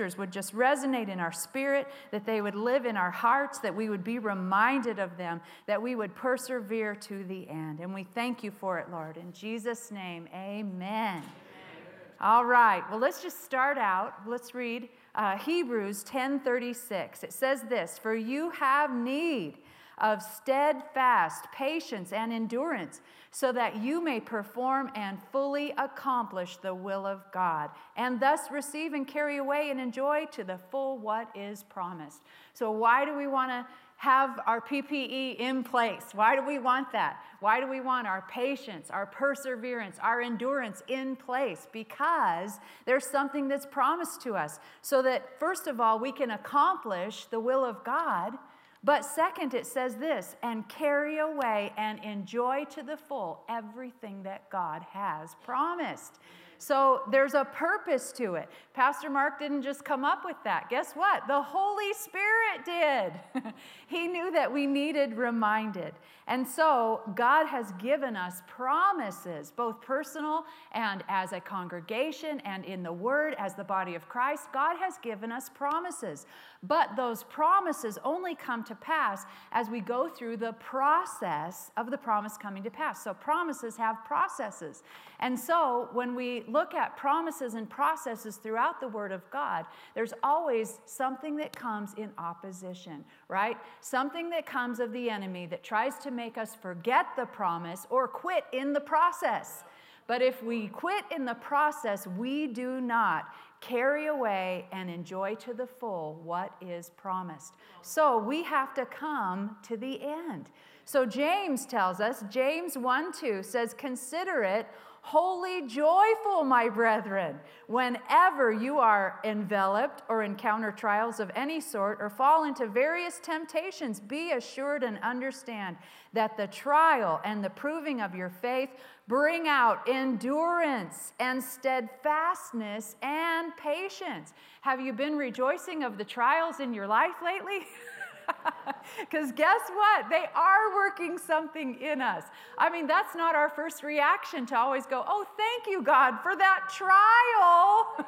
scriptures would just resonate in our spirit, that they would live in our hearts, that we would be reminded of them, that we would persevere to the end. And we thank you for it, Lord. In Jesus' name, amen. amen. All right, well, let's just start out. Let's read uh, Hebrews 10:36. It says this, "For you have need of steadfast patience and endurance, so that you may perform and fully accomplish the will of God, and thus receive and carry away and enjoy to the full what is promised." So why do we want to have our PPE in place. Why do we want that? Why do we want our patience, our perseverance, our endurance in place? Because there's something that's promised to us. So that, first of all, we can accomplish the will of God. But second, it says this and carry away and enjoy to the full everything that God has promised. So there's a purpose to it. Pastor Mark didn't just come up with that. Guess what? The Holy Spirit did. he knew that we needed reminded. And so God has given us promises, both personal and as a congregation and in the Word as the body of Christ. God has given us promises. But those promises only come to pass as we go through the process of the promise coming to pass. So promises have processes. And so when we look at promises and processes throughout the Word of God, there's always something that comes in opposition, right? Something that comes of the enemy that tries to make us forget the promise or quit in the process. But if we quit in the process, we do not carry away and enjoy to the full what is promised. So we have to come to the end. So James tells us, James 1 2 says, Consider it wholly joyful, my brethren, whenever you are enveloped or encounter trials of any sort or fall into various temptations. Be assured and understand that the trial and the proving of your faith bring out endurance and steadfastness and patience. Have you been rejoicing of the trials in your life lately? Because guess what? They are working something in us. I mean, that's not our first reaction to always go, oh, thank you, God, for that trial.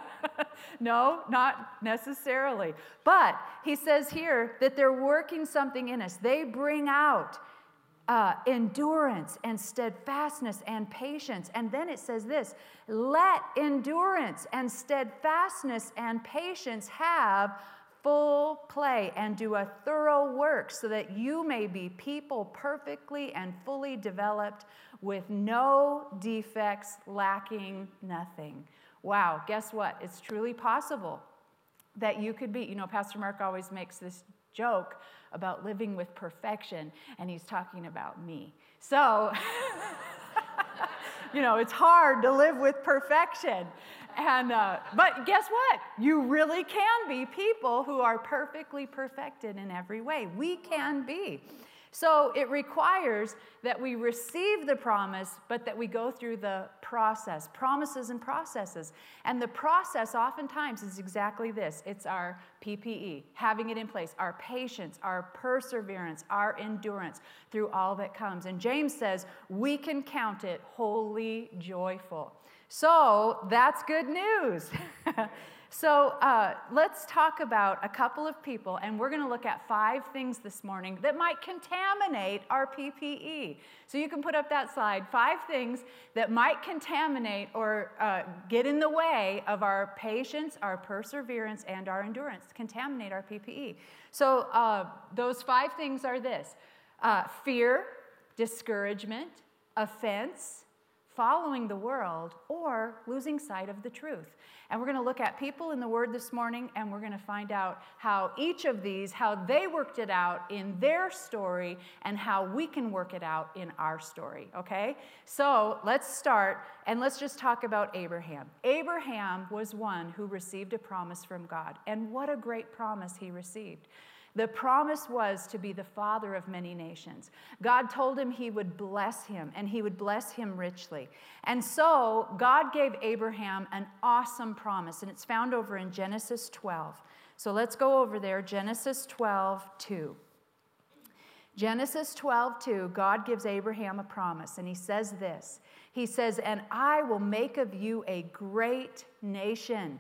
no, not necessarily. But he says here that they're working something in us. They bring out uh, endurance and steadfastness and patience. And then it says this let endurance and steadfastness and patience have full play and do a thorough work so that you may be people perfectly and fully developed with no defects, lacking nothing. Wow, guess what? It's truly possible that you could be. You know, Pastor Mark always makes this joke about living with perfection, and he's talking about me. So, you know, it's hard to live with perfection. And, uh, but guess what? You really can be people who are perfectly perfected in every way. We can be. So it requires that we receive the promise, but that we go through the process, promises and processes. And the process oftentimes is exactly this it's our PPE, having it in place, our patience, our perseverance, our endurance through all that comes. And James says, we can count it wholly joyful. So that's good news. so uh, let's talk about a couple of people, and we're going to look at five things this morning that might contaminate our PPE. So you can put up that slide five things that might contaminate or uh, get in the way of our patience, our perseverance, and our endurance, contaminate our PPE. So uh, those five things are this uh, fear, discouragement, offense, following the world or losing sight of the truth. And we're going to look at people in the Word this morning and we're going to find out how each of these, how they worked it out in their story and how we can work it out in our story, okay? So let's start and let's just talk about Abraham. Abraham was one who received a promise from God, and what a great promise he received. The promise was to be the father of many nations. God told him he would bless him and he would bless him richly. And so God gave Abraham an awesome promise, and it's found over in Genesis 12. So let's go over there, Genesis 12, 2. Genesis 12, 2, God gives Abraham a promise, and he says this He says, And I will make of you a great nation.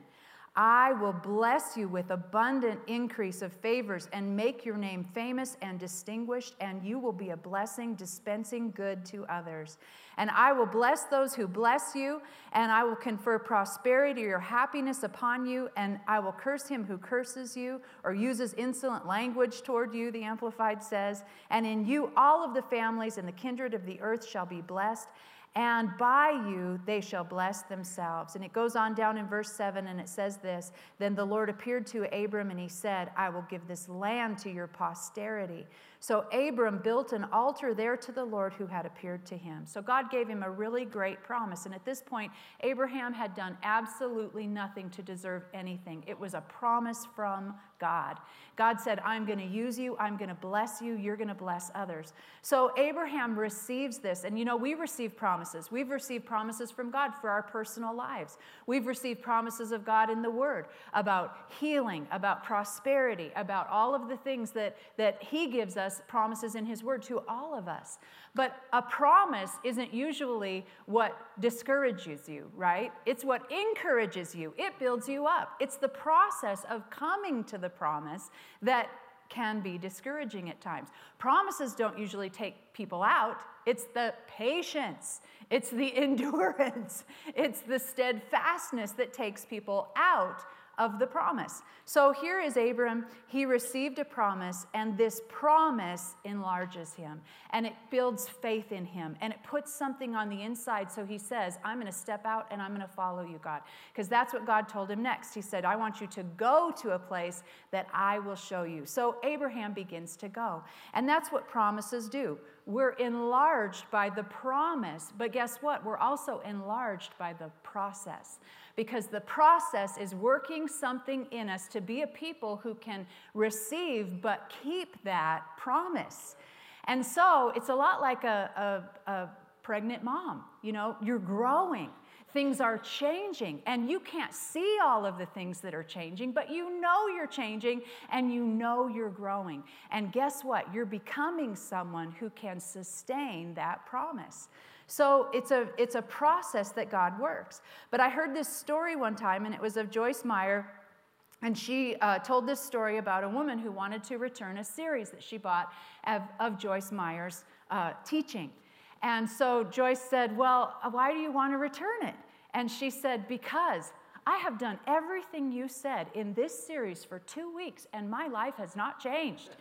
I will bless you with abundant increase of favors and make your name famous and distinguished, and you will be a blessing, dispensing good to others. And I will bless those who bless you, and I will confer prosperity or happiness upon you, and I will curse him who curses you or uses insolent language toward you, the Amplified says. And in you all of the families and the kindred of the earth shall be blessed and by you they shall bless themselves. And it goes on down in verse 7, and it says this Then the Lord appeared to Abram, and he said, I will give this land to your posterity. So Abram built an altar there to the Lord who had appeared to him. So God gave him a really great promise. And at this point, Abraham had done absolutely nothing to deserve anything. It was a promise from God. God said, I'm going to use you, I'm going to bless you, you're going to bless others. So Abraham receives this. And you know, we receive promises. We've received promises from God for our personal lives. We've received promises of God in the Word about healing, about prosperity, about all of the things that, that He gives us, promises in His Word to all of us. But a promise isn't usually what discourages you, right? It's what encourages you, it builds you up. It's the process of coming to the promise that can be discouraging at times. Promises don't usually take people out, it's the patience, it's the endurance, it's the steadfastness that takes people out of the promise. So here is Abram. He received a promise, and this promise enlarges him, and it builds faith in him, and it puts something on the inside. So he says, I'm going to step out and I'm going to follow you, God. Because that's what God told him next. He said, I want you to go to a place that I will show you. So Abraham begins to go. And that's what promises do. We're enlarged by the promise, but guess what? We're also enlarged by the process because the process is working something in us to be a people who can receive but keep that promise. And so it's a lot like a, a, a pregnant mom. You know, you're growing. Things are changing, and you can't see all of the things that are changing, but you know you're changing and you know you're growing. And guess what? You're becoming someone who can sustain that promise. So it's a, it's a process that God works. But I heard this story one time, and it was of Joyce Meyer. And she uh, told this story about a woman who wanted to return a series that she bought of, of Joyce Meyer's uh, teaching. And so Joyce said, Well, why do you want to return it? And she said, Because I have done everything you said in this series for two weeks, and my life has not changed.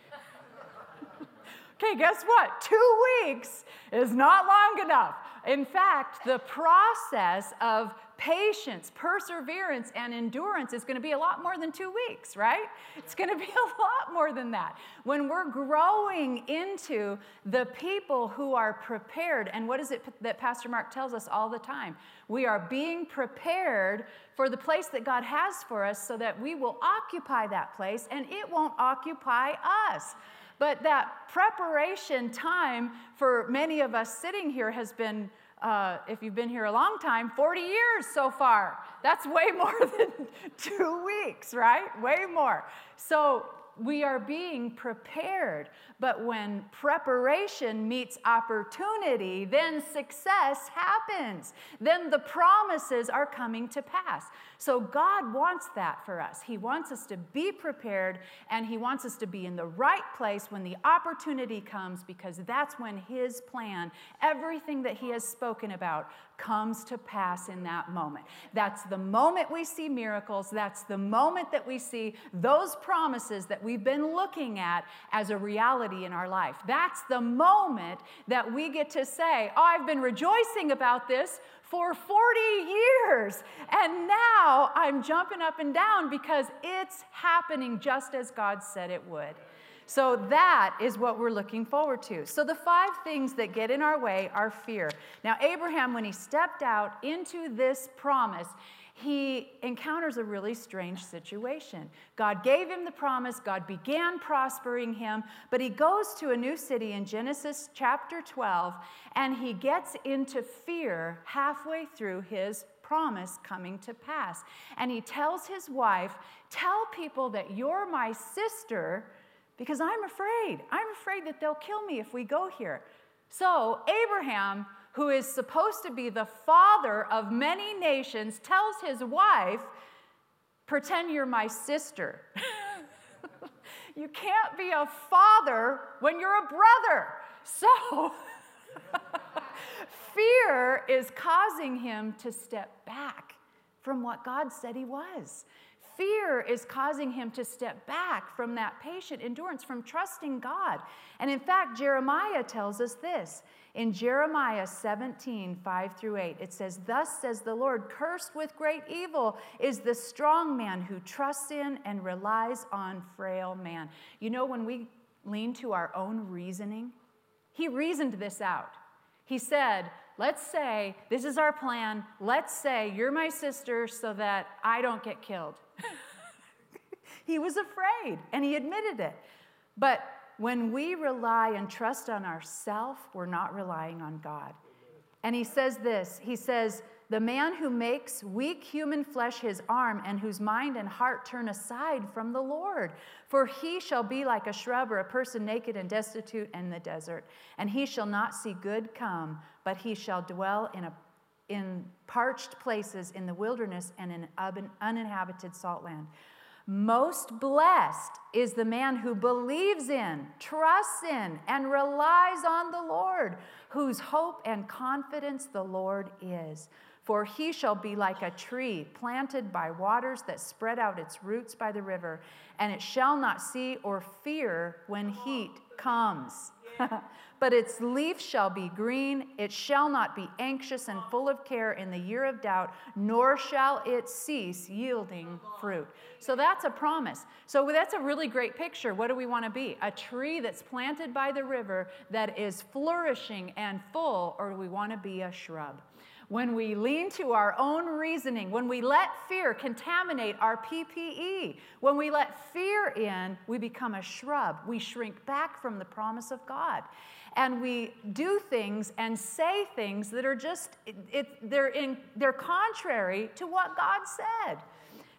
Okay, guess what? Two weeks is not long enough. In fact, the process of patience, perseverance, and endurance is going to be a lot more than two weeks, right? It's going to be a lot more than that. When we're growing into the people who are prepared, and what is it that Pastor Mark tells us all the time? We are being prepared for the place that God has for us so that we will occupy that place and it won't occupy us. But that preparation time for many of us sitting here has been, uh, if you've been here a long time, 40 years so far. That's way more than two weeks, right? Way more. So we are being prepared. But when preparation meets opportunity, then success happens. Then the promises are coming to pass. So God wants that for us. He wants us to be prepared and He wants us to be in the right place when the opportunity comes because that's when His plan, everything that He has spoken about, comes to pass in that moment. That's the moment we see miracles. That's the moment that we see those promises that we've been looking at as a reality in our life. That's the moment that we get to say, Oh, I've been rejoicing about this for 40 years. And now I'm jumping up and down because it's happening just as God said it would. So that is what we're looking forward to. So the five things that get in our way are fear. Now, Abraham, when he stepped out into this promise, he encounters a really strange situation. God gave him the promise, God began prospering him, but he goes to a new city in Genesis chapter 12, and he gets into fear halfway through his promise coming to pass. And he tells his wife, Tell people that you're my sister because I'm afraid. I'm afraid that they'll kill me if we go here. So, Abraham, who is supposed to be the father of many nations, tells his wife, pretend you're my sister. you can't be a father when you're a brother. So, fear is causing him to step back from what God said he was. Fear is causing him to step back from that patient endurance, from trusting God. And in fact, Jeremiah tells us this. In Jeremiah 17, 5 through 8, it says, Thus says the Lord, cursed with great evil is the strong man who trusts in and relies on frail man. You know, when we lean to our own reasoning, he reasoned this out. He said, Let's say this is our plan. Let's say you're my sister so that I don't get killed. he was afraid and he admitted it. But when we rely and trust on ourselves, we're not relying on God. And he says this He says, The man who makes weak human flesh his arm and whose mind and heart turn aside from the Lord. For he shall be like a shrub or a person naked and destitute in the desert. And he shall not see good come, but he shall dwell in a in parched places in the wilderness and in uninhabited salt land. Most blessed is the man who believes in, trusts in, and relies on the Lord, whose hope and confidence the Lord is. For he shall be like a tree planted by waters that spread out its roots by the river, and it shall not see or fear when heat comes. but its leaf shall be green. It shall not be anxious and full of care in the year of doubt, nor shall it cease yielding fruit. So that's a promise. So that's a really great picture. What do we want to be? A tree that's planted by the river that is flourishing and full, or do we want to be a shrub? When we lean to our own reasoning, when we let fear contaminate our PPE, when we let fear in, we become a shrub. We shrink back from the promise of God. And we do things and say things that are just, it, it, they're, in, they're contrary to what God said.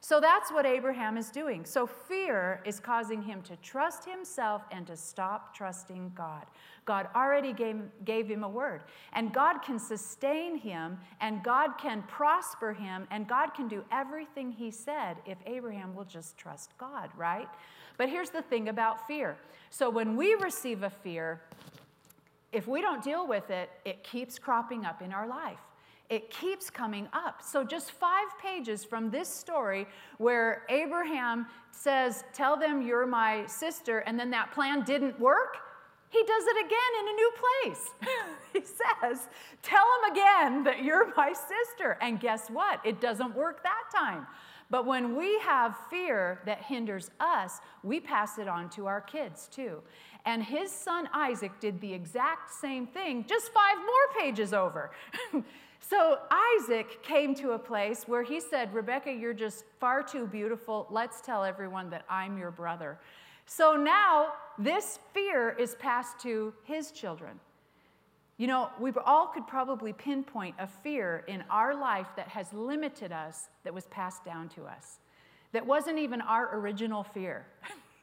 So that's what Abraham is doing. So fear is causing him to trust himself and to stop trusting God. God already gave, gave him a word, and God can sustain him, and God can prosper him, and God can do everything he said if Abraham will just trust God, right? But here's the thing about fear. So when we receive a fear, if we don't deal with it, it keeps cropping up in our life it keeps coming up. So, just five pages from this story where Abraham says, Tell them you're my sister, and then that plan didn't work, he does it again in a new place. he says, Tell them again that you're my sister. And guess what? It doesn't work that time. But when we have fear that hinders us, we pass it on to our kids too. And his son Isaac did the exact same thing, just five more pages over. So Isaac came to a place where he said, Rebecca, you're just far too beautiful. Let's tell everyone that I'm your brother. So now this fear is passed to his children. You know, we all could probably pinpoint a fear in our life that has limited us that was passed down to us, that wasn't even our original fear.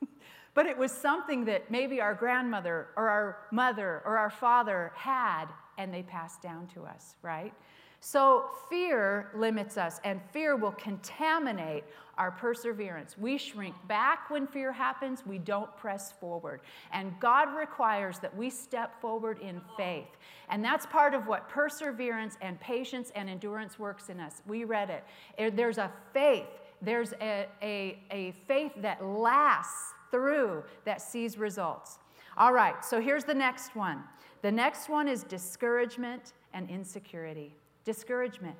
but it was something that maybe our grandmother or our mother or our father had and they pass down to us, right? So fear limits us, and fear will contaminate our perseverance. We shrink back when fear happens, we don't press forward. And God requires that we step forward in faith. And that's part of what perseverance and patience and endurance works in us. We read it. There's a faith, there's a, a, a faith that lasts through, that sees results. All right, so here's the next one. The next one is discouragement and insecurity. Discouragement.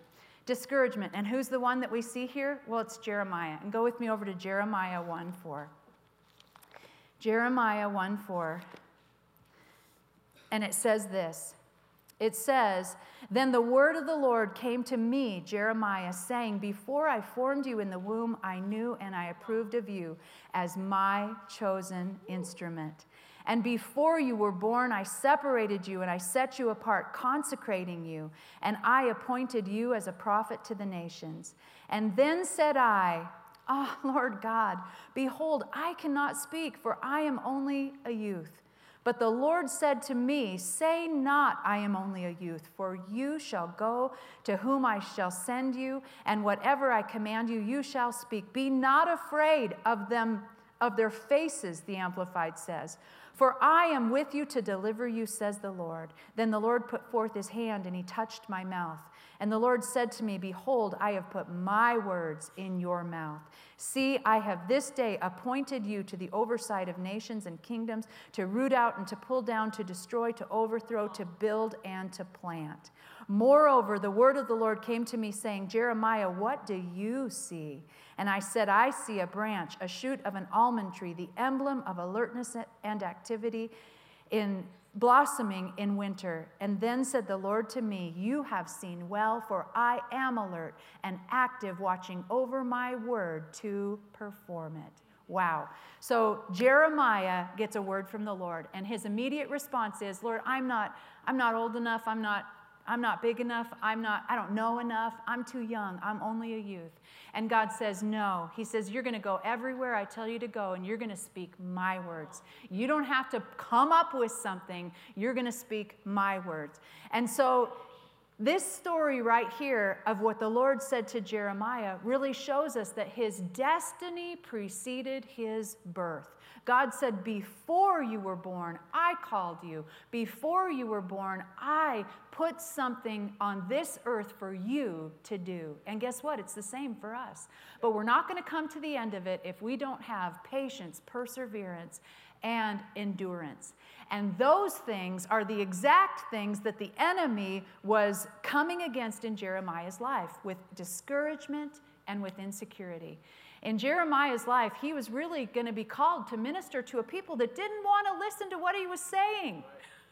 Discouragement. And who's the one that we see here? Well, it's Jeremiah. And go with me over to Jeremiah 1 4. Jeremiah 1 4. And it says this it says, Then the word of the Lord came to me, Jeremiah, saying, Before I formed you in the womb, I knew and I approved of you as my chosen instrument. And before you were born, I separated you and I set you apart, consecrating you, and I appointed you as a prophet to the nations. And then said I, Ah, oh, Lord God, behold, I cannot speak, for I am only a youth. But the Lord said to me, Say not, I am only a youth, for you shall go to whom I shall send you, and whatever I command you, you shall speak. Be not afraid of them, of their faces, the Amplified says. For I am with you to deliver you, says the Lord. Then the Lord put forth his hand, and he touched my mouth. And the Lord said to me, Behold, I have put my words in your mouth. See, I have this day appointed you to the oversight of nations and kingdoms, to root out and to pull down, to destroy, to overthrow, to build, and to plant. Moreover, the word of the Lord came to me, saying, Jeremiah, what do you see? And I said, I see a branch, a shoot of an almond tree, the emblem of alertness and activity in blossoming in winter. And then said the Lord to me, You have seen well, for I am alert and active, watching over my word to perform it. Wow. So Jeremiah gets a word from the Lord, and his immediate response is, Lord, I'm not, I'm not old enough, I'm not I'm not big enough. I'm not, I don't know enough. I'm too young. I'm only a youth. And God says, No. He says, You're going to go everywhere I tell you to go, and you're going to speak my words. You don't have to come up with something. You're going to speak my words. And so, this story right here of what the Lord said to Jeremiah really shows us that his destiny preceded his birth. God said, Before you were born, I called you. Before you were born, I put something on this earth for you to do. And guess what? It's the same for us. But we're not going to come to the end of it if we don't have patience, perseverance, and endurance. And those things are the exact things that the enemy was coming against in Jeremiah's life with discouragement and with insecurity. In Jeremiah's life, he was really going to be called to minister to a people that didn't want to listen to what he was saying.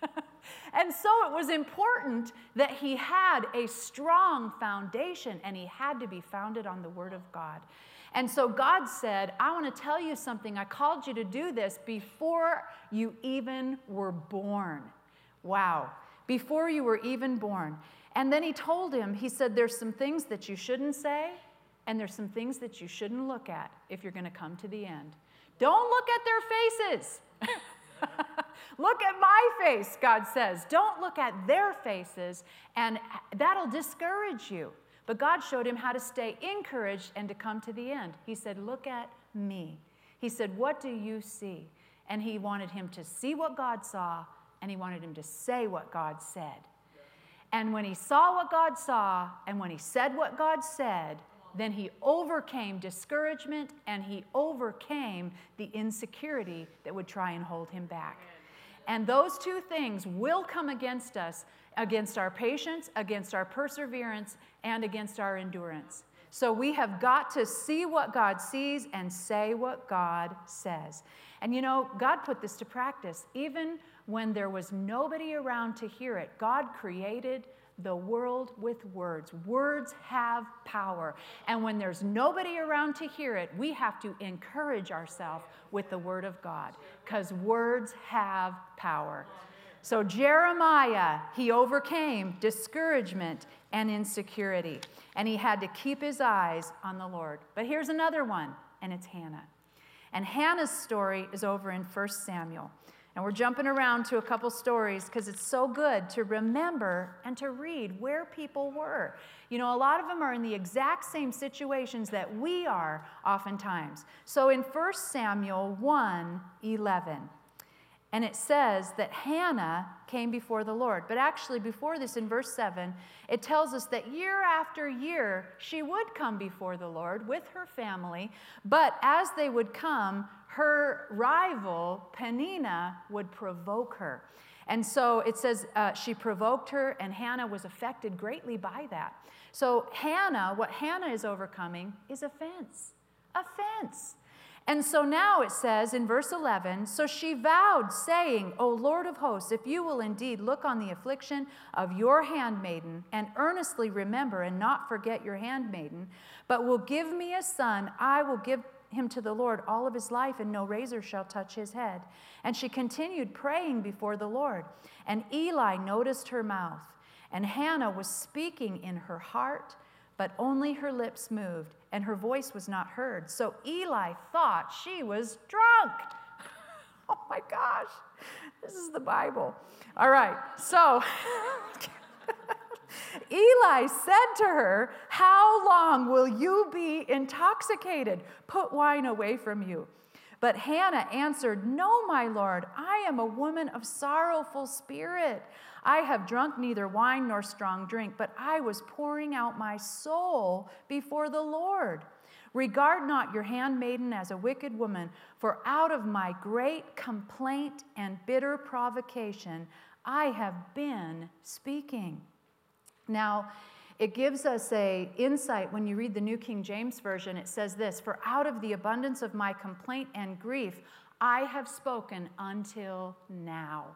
and so it was important that he had a strong foundation and he had to be founded on the Word of God. And so God said, I want to tell you something. I called you to do this before you even were born. Wow. Before you were even born. And then he told him, He said, There's some things that you shouldn't say, and there's some things that you shouldn't look at if you're going to come to the end. Don't look at their faces. look at my face, God says. Don't look at their faces, and that'll discourage you. But God showed him how to stay encouraged and to come to the end. He said, Look at me. He said, What do you see? And he wanted him to see what God saw, and he wanted him to say what God said. And when he saw what God saw, and when he said what God said, then he overcame discouragement and he overcame the insecurity that would try and hold him back. And those two things will come against us against our patience, against our perseverance, and against our endurance. So we have got to see what God sees and say what God says. And you know, God put this to practice. Even when there was nobody around to hear it, God created the world with words. Words have power. And when there's nobody around to hear it, we have to encourage ourselves with the Word of God because words have power. So, Jeremiah, he overcame discouragement and insecurity, and he had to keep his eyes on the Lord. But here's another one, and it's Hannah. And Hannah's story is over in 1 Samuel. And we're jumping around to a couple stories because it's so good to remember and to read where people were. You know, a lot of them are in the exact same situations that we are oftentimes. So in 1 Samuel 1 11, and it says that Hannah came before the Lord. But actually, before this, in verse 7, it tells us that year after year, she would come before the Lord with her family. But as they would come, her rival, Penina, would provoke her. And so it says uh, she provoked her, and Hannah was affected greatly by that. So, Hannah, what Hannah is overcoming is offense. Offense. And so now it says in verse 11 So she vowed, saying, O Lord of hosts, if you will indeed look on the affliction of your handmaiden, and earnestly remember and not forget your handmaiden, but will give me a son, I will give him to the Lord all of his life, and no razor shall touch his head. And she continued praying before the Lord. And Eli noticed her mouth, and Hannah was speaking in her heart, but only her lips moved, and her voice was not heard. So Eli thought she was drunk. Oh my gosh, this is the Bible. All right, so Eli said to her, How long will you be intoxicated? Put wine away from you. But Hannah answered, No, my Lord, I am a woman of sorrowful spirit. I have drunk neither wine nor strong drink, but I was pouring out my soul before the Lord. Regard not your handmaiden as a wicked woman, for out of my great complaint and bitter provocation I have been speaking. Now, it gives us a insight when you read the New King James Version. It says this, "For out of the abundance of my complaint and grief I have spoken until now."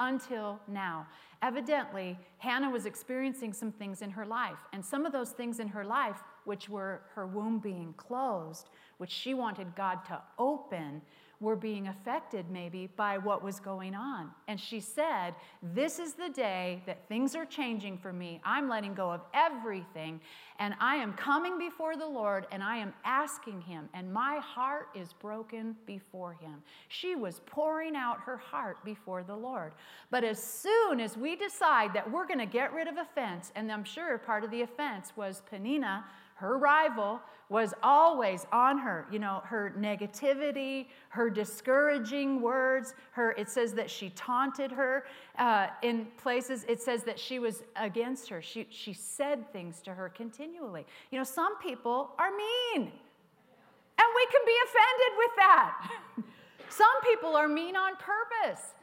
Until now. Evidently, Hannah was experiencing some things in her life, and some of those things in her life, which were her womb being closed, which she wanted God to open, were being affected maybe by what was going on. And she said, This is the day that things are changing for me. I'm letting go of everything, and I am coming before the Lord, and I am asking Him, and my heart is broken before Him. She was pouring out her heart before the Lord. But as soon as we decide that we're going to get rid of offense, and I'm sure part of the offense was Penina her rival, was always on her. You know, her negativity, her discouraging words, her, it says that she taunted her. Uh, in places, it says that she was against her. She, she said things to her continually. You know, some people are mean, and we can be offended with that. some people are mean on purpose.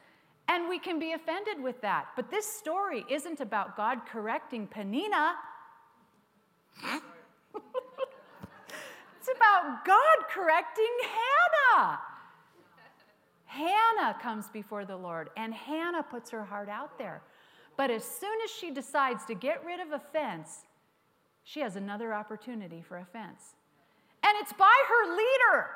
And we can be offended with that. But this story isn't about God correcting Penina. it's about God correcting Hannah. Hannah comes before the Lord, and Hannah puts her heart out there. But as soon as she decides to get rid of offense, she has another opportunity for offense. And it's by her leader.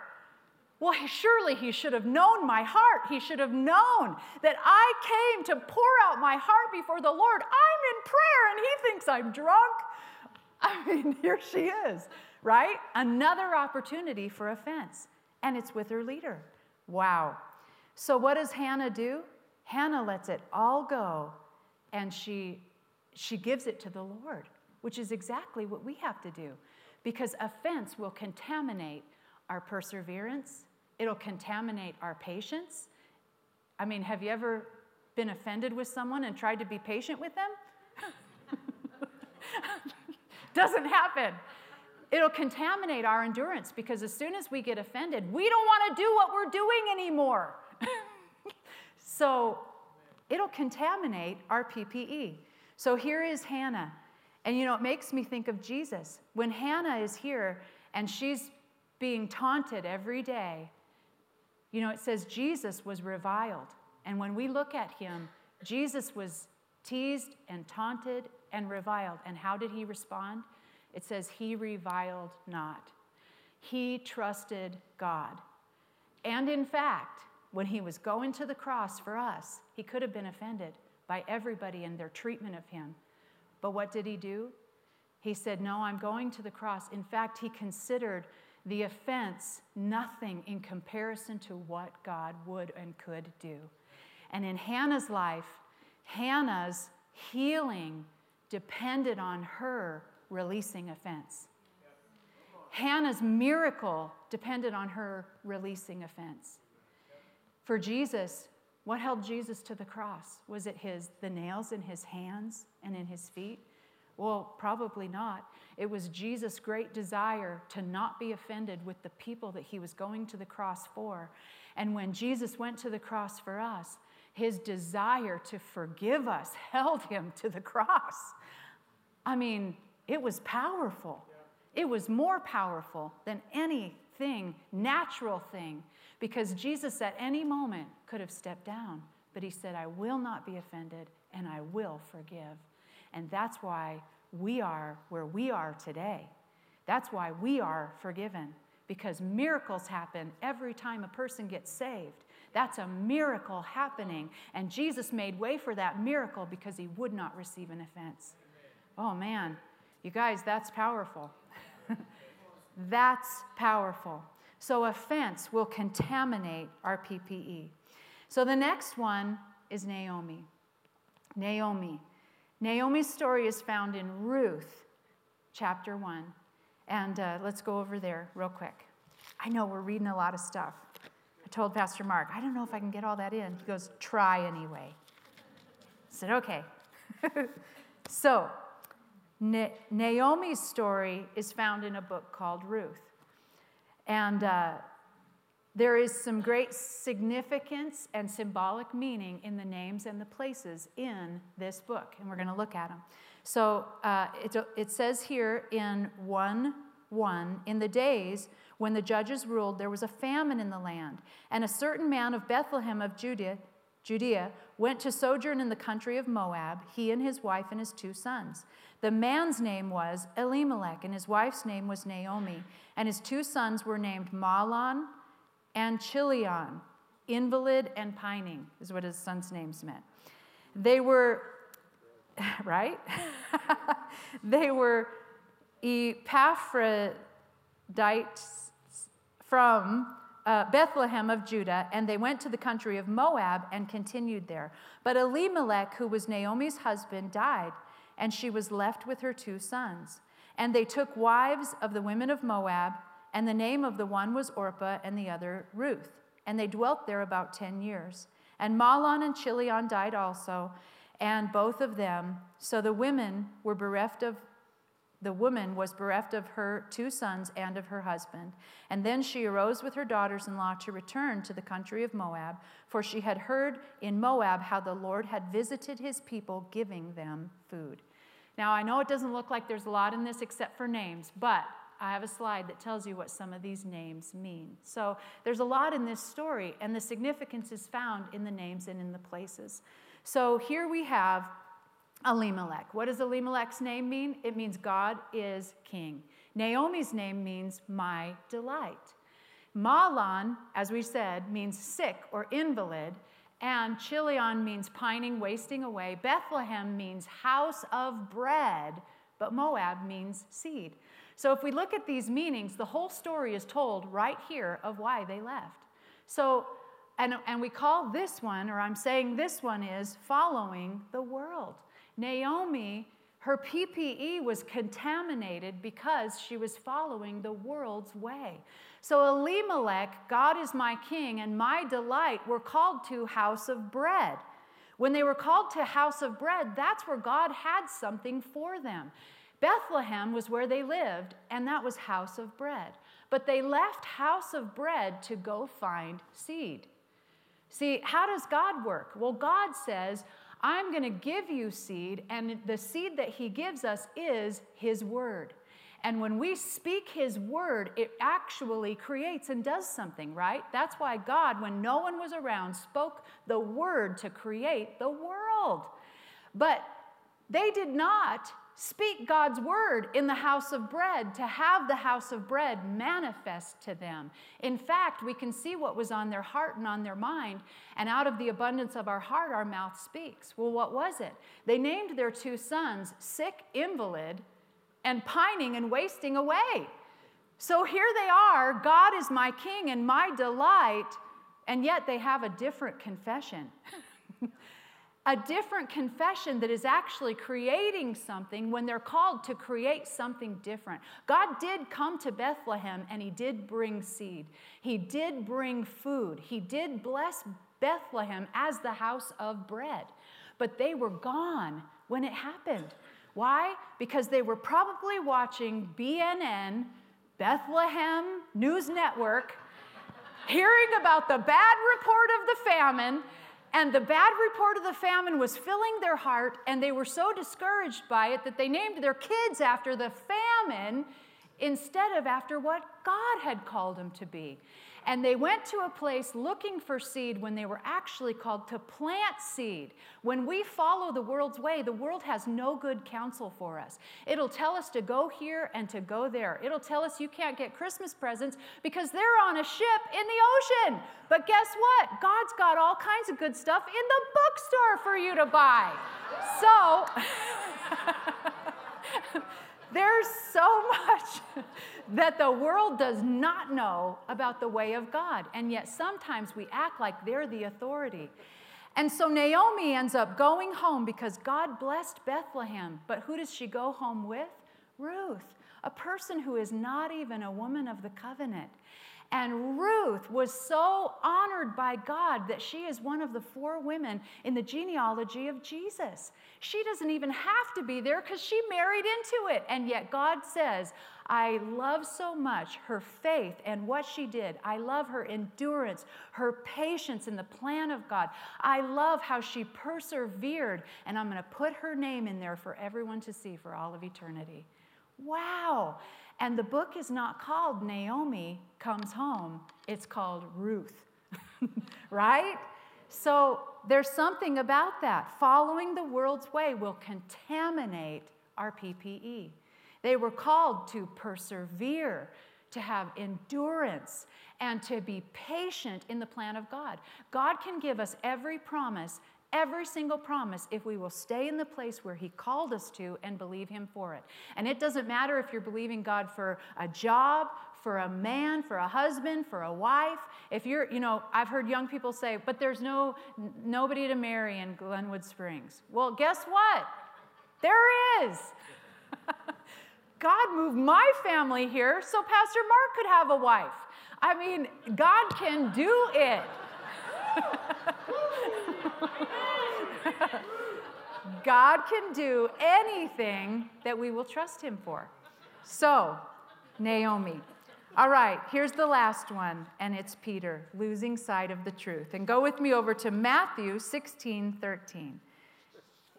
Well, surely he should have known my heart. He should have known that I came to pour out my heart before the Lord. I'm in prayer and he thinks I'm drunk. I mean, here she is, right? Another opportunity for offense, and it's with her leader. Wow. So, what does Hannah do? Hannah lets it all go and she, she gives it to the Lord, which is exactly what we have to do because offense will contaminate our perseverance, it'll contaminate our patience. I mean, have you ever been offended with someone and tried to be patient with them? It doesn't happen. It'll contaminate our endurance because as soon as we get offended, we don't want to do what we're doing anymore. so it'll contaminate our PPE. So here is Hannah. And you know, it makes me think of Jesus. When Hannah is here and she's being taunted every day, you know, it says Jesus was reviled. And when we look at him, Jesus was teased and taunted and reviled. And how did he respond? It says, He reviled not. He trusted God. And in fact, when he was going to the cross for us, he could have been offended by everybody and their treatment of him. But what did he do? He said, No, I'm going to the cross. In fact, he considered the offense nothing in comparison to what God would and could do. And in Hannah's life, Hannah's healing depended on her releasing offense. Hannah's miracle depended on her releasing offense. For Jesus, what held Jesus to the cross? Was it his the nails in his hands and in his feet? Well, probably not. It was Jesus' great desire to not be offended with the people that he was going to the cross for. And when Jesus went to the cross for us, his desire to forgive us held him to the cross. I mean, it was powerful. It was more powerful than anything, natural thing, because Jesus at any moment could have stepped down, but he said, I will not be offended and I will forgive. And that's why we are where we are today. That's why we are forgiven, because miracles happen every time a person gets saved. That's a miracle happening. And Jesus made way for that miracle because he would not receive an offense. Oh man, you guys, that's powerful. that's powerful. So offense will contaminate our PPE. So the next one is Naomi. Naomi. Naomi's story is found in Ruth chapter 1. And uh, let's go over there real quick. I know we're reading a lot of stuff. Told Pastor Mark, I don't know if I can get all that in. He goes, try anyway. I said, okay. so, Na- Naomi's story is found in a book called Ruth. And uh, there is some great significance and symbolic meaning in the names and the places in this book, and we're going to look at them. So uh, it, it says here in 1 1 In the days when the judges ruled, there was a famine in the land, and a certain man of Bethlehem of Judea, Judea went to sojourn in the country of Moab, he and his wife and his two sons. The man's name was Elimelech, and his wife's name was Naomi, and his two sons were named Mahlon and Chilion, invalid and pining, is what his son's names meant. They were, right? they were Ephrathites from uh, Bethlehem of Judah, and they went to the country of Moab and continued there. But Elimelech, who was Naomi's husband, died, and she was left with her two sons. And they took wives of the women of Moab and the name of the one was Orpah and the other Ruth. And they dwelt there about 10 years. And Mahlon and Chilion died also, and both of them. So the women were bereft of the woman was bereft of her two sons and of her husband. And then she arose with her daughters in law to return to the country of Moab, for she had heard in Moab how the Lord had visited his people, giving them food. Now, I know it doesn't look like there's a lot in this except for names, but I have a slide that tells you what some of these names mean. So there's a lot in this story, and the significance is found in the names and in the places. So here we have Elimelech. What does Elimelech's name mean? It means God is king. Naomi's name means my delight. Mahlon, as we said, means sick or invalid, and Chilion means pining, wasting away. Bethlehem means house of bread, but Moab means seed. So if we look at these meanings, the whole story is told right here of why they left. So, and, and we call this one, or I'm saying this one is following the world. Naomi, her PPE was contaminated because she was following the world's way. So Elimelech, God is my king and my delight, were called to house of bread. When they were called to house of bread, that's where God had something for them. Bethlehem was where they lived, and that was house of bread. But they left house of bread to go find seed. See, how does God work? Well, God says, I'm going to give you seed, and the seed that He gives us is His word. And when we speak His word, it actually creates and does something, right? That's why God, when no one was around, spoke the word to create the world. But they did not speak God's word in the house of bread, to have the house of bread manifest to them. In fact, we can see what was on their heart and on their mind, and out of the abundance of our heart, our mouth speaks. Well, what was it? They named their two sons sick, invalid, and pining and wasting away. So here they are God is my king and my delight, and yet they have a different confession. a different confession that is actually creating something when they're called to create something different. God did come to Bethlehem and He did bring seed, He did bring food, He did bless Bethlehem as the house of bread. But they were gone when it happened. Why? Because they were probably watching BNN, Bethlehem News Network, hearing about the bad report of the famine and the bad report of the famine was filling their heart, and they were so discouraged by it that they named their kids after the famine instead of after what God had called them to be. And they went to a place looking for seed when they were actually called to plant seed. When we follow the world's way, the world has no good counsel for us. It'll tell us to go here and to go there. It'll tell us you can't get Christmas presents because they're on a ship in the ocean. But guess what? God's got all kinds of good stuff in the bookstore for you to buy. So, There's so much that the world does not know about the way of God, and yet sometimes we act like they're the authority. And so Naomi ends up going home because God blessed Bethlehem. But who does she go home with? Ruth, a person who is not even a woman of the covenant. And Ruth was so honored by God that she is one of the four women in the genealogy of Jesus. She doesn't even have to be there because she married into it. And yet God says, I love so much her faith and what she did. I love her endurance, her patience in the plan of God. I love how she persevered, and I'm going to put her name in there for everyone to see for all of eternity. Wow. And the book is not called Naomi Comes Home, it's called Ruth, right? So there's something about that. Following the world's way will contaminate our PPE. They were called to persevere, to have endurance, and to be patient in the plan of God. God can give us every promise every single promise if we will stay in the place where He called us to and believe Him for it. And it doesn't matter if you're believing God for a job, for a man, for a husband, for a wife. If you're, you know, I've heard young people say, but there's no nobody to marry in Glenwood Springs. Well, guess what? There is. God moved my family here so Pastor Mark could have a wife. I mean, God can do it. God can do anything that we will trust Him for. So, Naomi. All right, here's the last one, and it's Peter, losing sight of the truth. And go with me over to Matthew 16 13.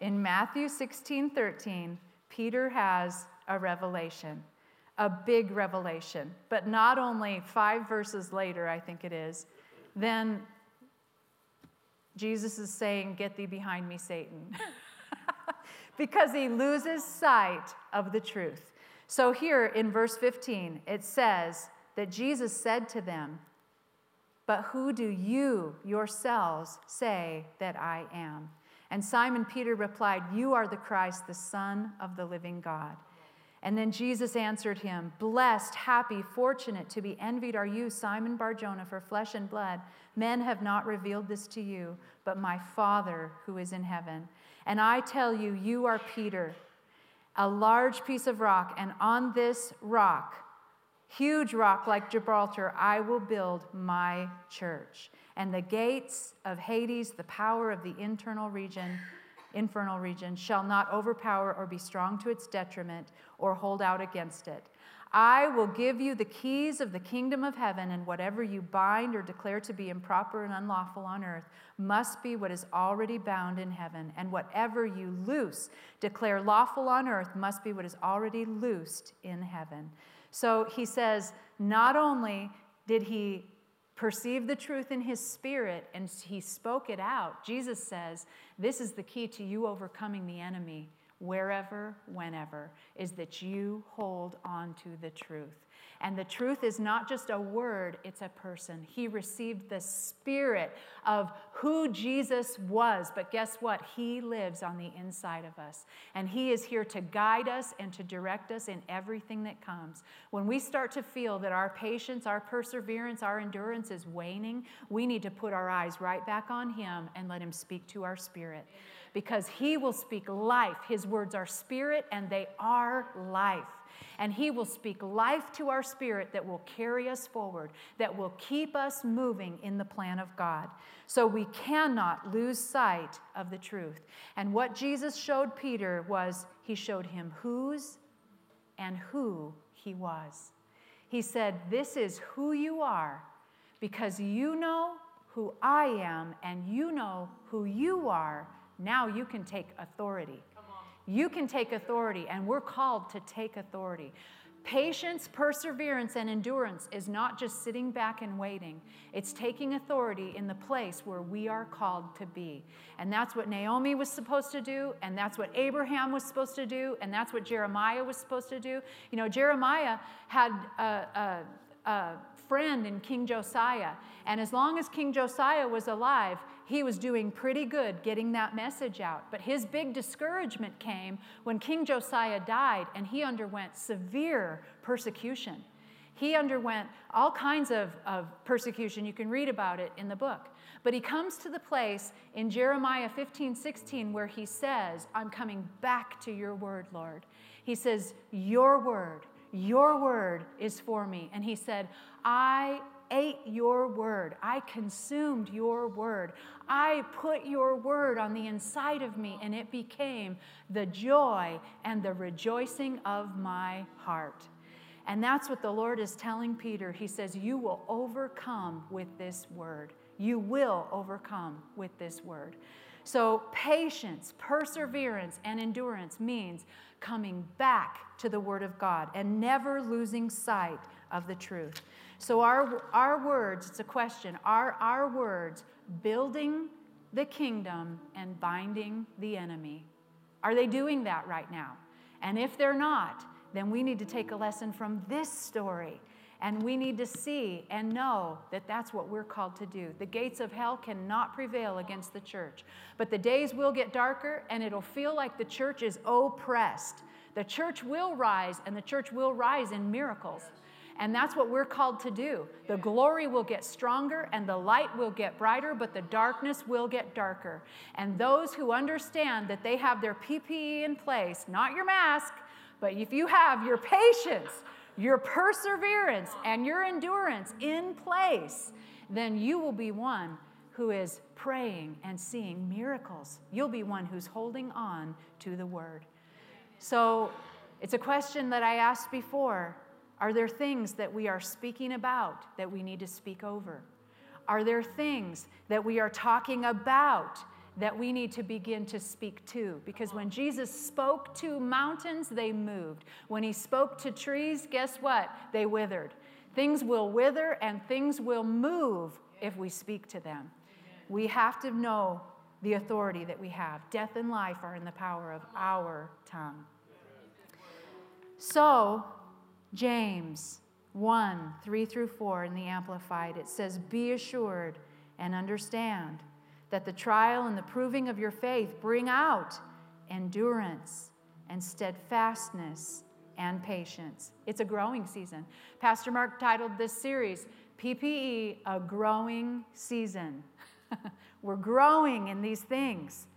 In Matthew 16 13, Peter has a revelation, a big revelation. But not only five verses later, I think it is, then Jesus is saying, Get thee behind me, Satan. because he loses sight of the truth. So here in verse 15, it says that Jesus said to them, But who do you yourselves say that I am? And Simon Peter replied, You are the Christ, the Son of the living God. And then Jesus answered him, Blessed, happy, fortunate to be envied are you, Simon Barjona, for flesh and blood. Men have not revealed this to you, but my Father who is in heaven. And I tell you, you are Peter, a large piece of rock, and on this rock, huge rock like Gibraltar, I will build my church. And the gates of Hades, the power of the internal region, infernal region shall not overpower or be strong to its detriment or hold out against it. I will give you the keys of the kingdom of heaven, and whatever you bind or declare to be improper and unlawful on earth must be what is already bound in heaven, and whatever you loose, declare lawful on earth, must be what is already loosed in heaven. So he says, not only did he perceived the truth in his spirit and he spoke it out. Jesus says, This is the key to you overcoming the enemy wherever, whenever, is that you hold on to the truth. And the truth is not just a word, it's a person. He received the spirit of who Jesus was, but guess what? He lives on the inside of us. And He is here to guide us and to direct us in everything that comes. When we start to feel that our patience, our perseverance, our endurance is waning, we need to put our eyes right back on Him and let Him speak to our spirit. Because He will speak life. His words are spirit and they are life and He will speak life to our spirit that will carry us forward, that will keep us moving in the plan of God. So we cannot lose sight of the truth. And what Jesus showed Peter was He showed him whose and who He was. He said, This is who you are because you know who I am and you know who you are. Now you can take authority. You can take authority, and we're called to take authority. Patience, perseverance, and endurance is not just sitting back and waiting. It's taking authority in the place where we are called to be. And that's what Naomi was supposed to do, and that's what Abraham was supposed to do, and that's what Jeremiah was supposed to do. You know, Jeremiah had a, a, a friend in King Josiah. And as long as King Josiah was alive, he was doing pretty good getting that message out. But his big discouragement came when King Josiah died and he underwent severe persecution. He underwent all kinds of, of persecution. You can read about it in the book. But he comes to the place in Jeremiah 15, 16, where he says, I'm coming back to your word, Lord. He says, Your word, your word is for me. And he said, I ate your word. I consumed your word. I put your word on the inside of me, and it became the joy and the rejoicing of my heart. And that's what the Lord is telling Peter. He says, You will overcome with this word. You will overcome with this word. So, patience, perseverance, and endurance means coming back to the Word of God and never losing sight of the truth. So, our, our words, it's a question, are our words building the kingdom and binding the enemy? Are they doing that right now? And if they're not, then we need to take a lesson from this story and we need to see and know that that's what we're called to do. The gates of hell cannot prevail against the church. But the days will get darker, and it'll feel like the church is oppressed. The church will rise, and the church will rise in miracles. And that's what we're called to do. The glory will get stronger and the light will get brighter, but the darkness will get darker. And those who understand that they have their PPE in place, not your mask, but if you have your patience, your perseverance and your endurance in place, then you will be one who is praying and seeing miracles. You'll be one who's holding on to the word. So it's a question that I asked before. Are there things that we are speaking about that we need to speak over? Are there things that we are talking about that we need to begin to speak to. Because when Jesus spoke to mountains, they moved. When he spoke to trees, guess what? They withered. Things will wither and things will move if we speak to them. We have to know the authority that we have. Death and life are in the power of our tongue. So, James 1 3 through 4 in the Amplified, it says, Be assured and understand that the trial and the proving of your faith bring out endurance and steadfastness and patience. It's a growing season. Pastor Mark titled this series, PPE, a growing season. We're growing in these things.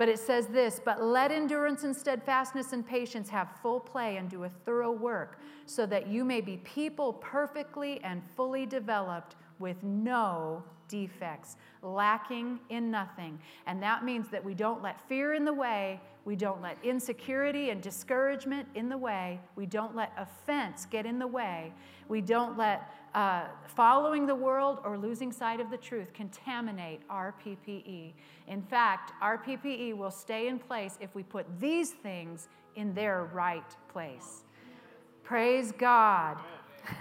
But it says this, but let endurance and steadfastness and patience have full play and do a thorough work, so that you may be people perfectly and fully developed with no defects, lacking in nothing. And that means that we don't let fear in the way, we don't let insecurity and discouragement in the way, we don't let offense get in the way, we don't let uh, following the world or losing sight of the truth contaminate our PPE. In fact, our PPE will stay in place if we put these things in their right place. Praise God.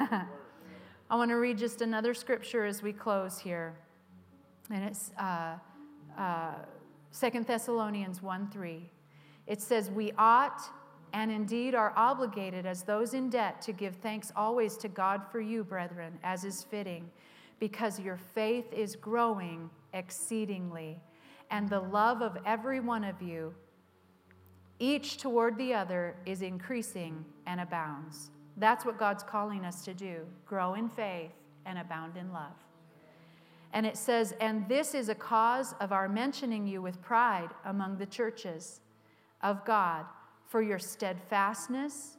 I want to read just another scripture as we close here. And it's uh, uh, 2 Thessalonians 1 3. It says, We ought and indeed are obligated as those in debt to give thanks always to God for you, brethren, as is fitting, because your faith is growing exceedingly, and the love of every one of you, each toward the other, is increasing and abounds. That's what God's calling us to do grow in faith and abound in love. And it says, And this is a cause of our mentioning you with pride among the churches of God for your steadfastness,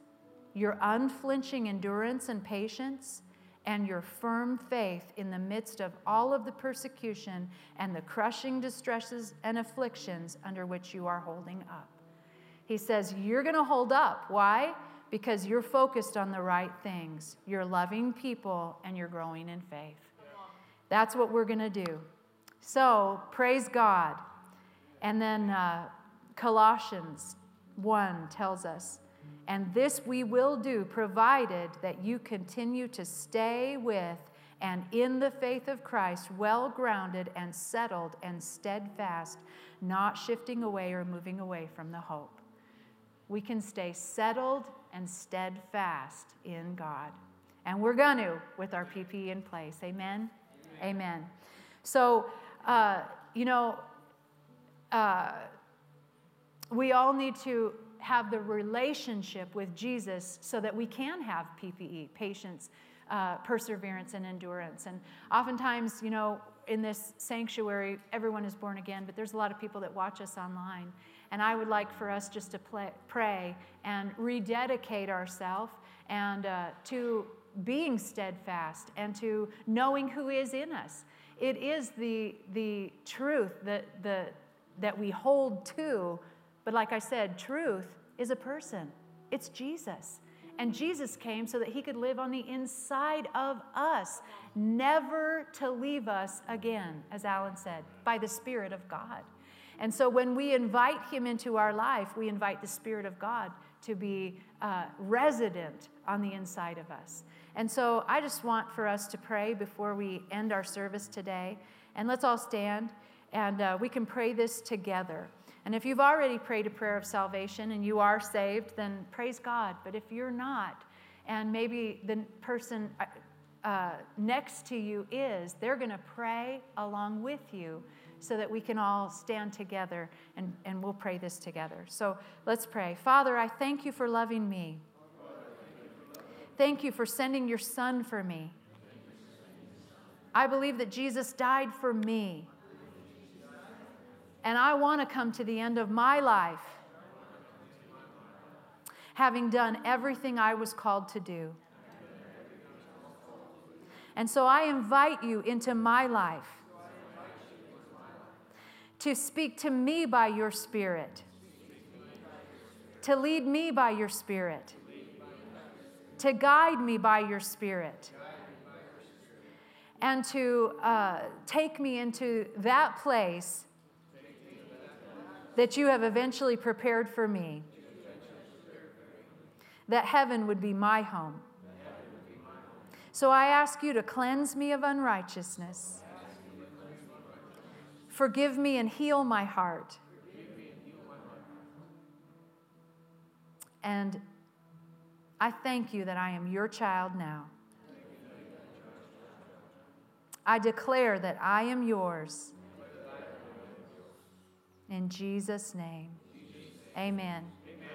your unflinching endurance and patience, and your firm faith in the midst of all of the persecution and the crushing distresses and afflictions under which you are holding up. He says, You're going to hold up. Why? because you're focused on the right things. You're loving people and you're growing in faith. That's what we're going to do. So, praise God. And then uh, Colossians 1 tells us, and this we will do, provided that you continue to stay with and in the faith of Christ, well grounded and settled and steadfast, not shifting away or moving away from the hope. We can stay settled and steadfast in God. And we're going to with our PPE in place. Amen? Amen. Amen. So, uh, you know, uh, we all need to have the relationship with Jesus so that we can have PPE, patience, uh, perseverance, and endurance. And oftentimes, you know, in this sanctuary, everyone is born again, but there's a lot of people that watch us online. And I would like for us just to play, pray and rededicate ourselves and uh, to being steadfast and to knowing who is in us. It is the, the truth that, the, that we hold to but like I said, truth is a person, it's Jesus. And Jesus came so that he could live on the inside of us, never to leave us again, as Alan said, by the Spirit of God. And so when we invite him into our life, we invite the Spirit of God to be uh, resident on the inside of us. And so I just want for us to pray before we end our service today. And let's all stand and uh, we can pray this together. And if you've already prayed a prayer of salvation and you are saved, then praise God. But if you're not, and maybe the person uh, uh next to you is, they're going to pray along with you so that we can all stand together and, and we'll pray this together. So let's pray. Father, I thank you for loving me. Thank you for sending your son for me. I believe that Jesus died for me and I want to come to the end of my life having done everything I was called to do. And so I invite you into my life to speak to me by your Spirit, to lead me by your Spirit, to guide me by your Spirit, and to uh, take me into that place that you have eventually prepared for me, that heaven would be my home. So I ask you to cleanse me of unrighteousness. Forgive me and heal my heart. And I thank you that I am your child now. I declare that I am yours in Jesus' name. Amen. Amen.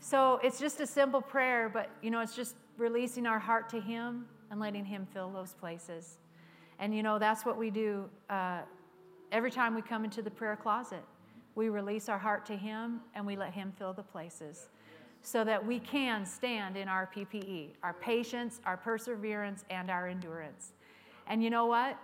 So it's just a simple prayer, but you know, it's just releasing our heart to Him and letting Him fill those places. And you know, that's what we do uh, every time we come into the prayer closet. We release our heart to Him and we let Him fill the places so that we can stand in our PPE, our patience, our perseverance, and our endurance. And you know what?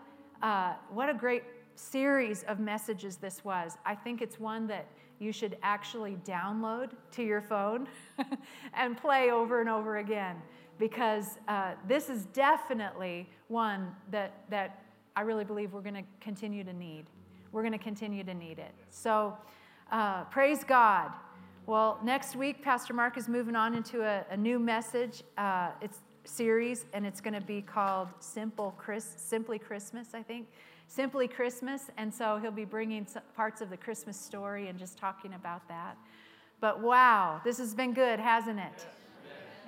Uh, what a great series of messages this was. I think it's one that you should actually download to your phone and play over and over again because uh, this is definitely one that, that I really believe we're going to continue to need. We're going to continue to need it. So, uh, praise God. Well, next week, Pastor Mark is moving on into a, a new message. Uh, it's series, and it's going to be called Simple Chris, Simply Christmas, I think. Simply Christmas, and so he'll be bringing parts of the Christmas story and just talking about that. But wow, this has been good, hasn't it? Yes.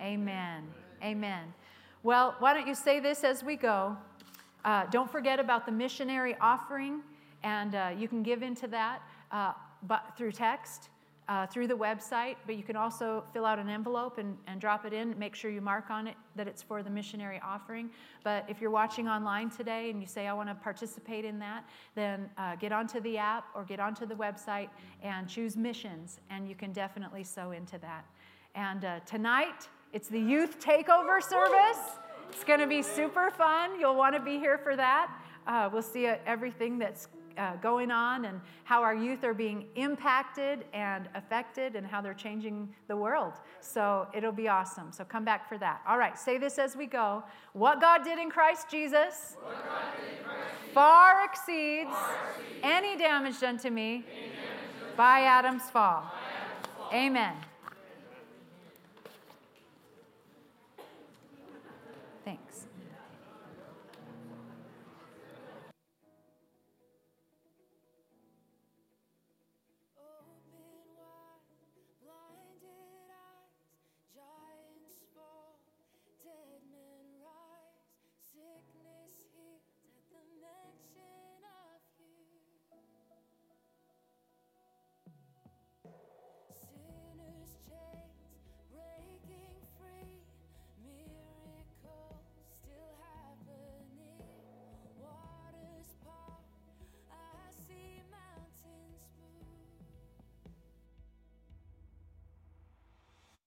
Amen. Amen. Well, why don't you say this as we go? Uh, don't forget about the missionary offering, and uh, you can give into that uh, but through text uh, through the website, but you can also fill out an envelope and, and drop it in. Make sure you mark on it that it's for the missionary offering. But if you're watching online today and you say, I want to participate in that, then uh, get onto the app or get onto the website and choose missions, and you can definitely sow into that. And uh, tonight, it's the youth takeover service. It's going to be super fun. You'll want to be here for that. Uh, we'll see uh, everything that's uh, going on and how our youth are being impacted and affected and how they're changing the world. So it'll be awesome. So come back for that. All right, say this as we go. What God did in Christ Jesus, in Christ Jesus far, exceeds far, exceeds any damage done to me by Adam's. By Adam's fall. Amen.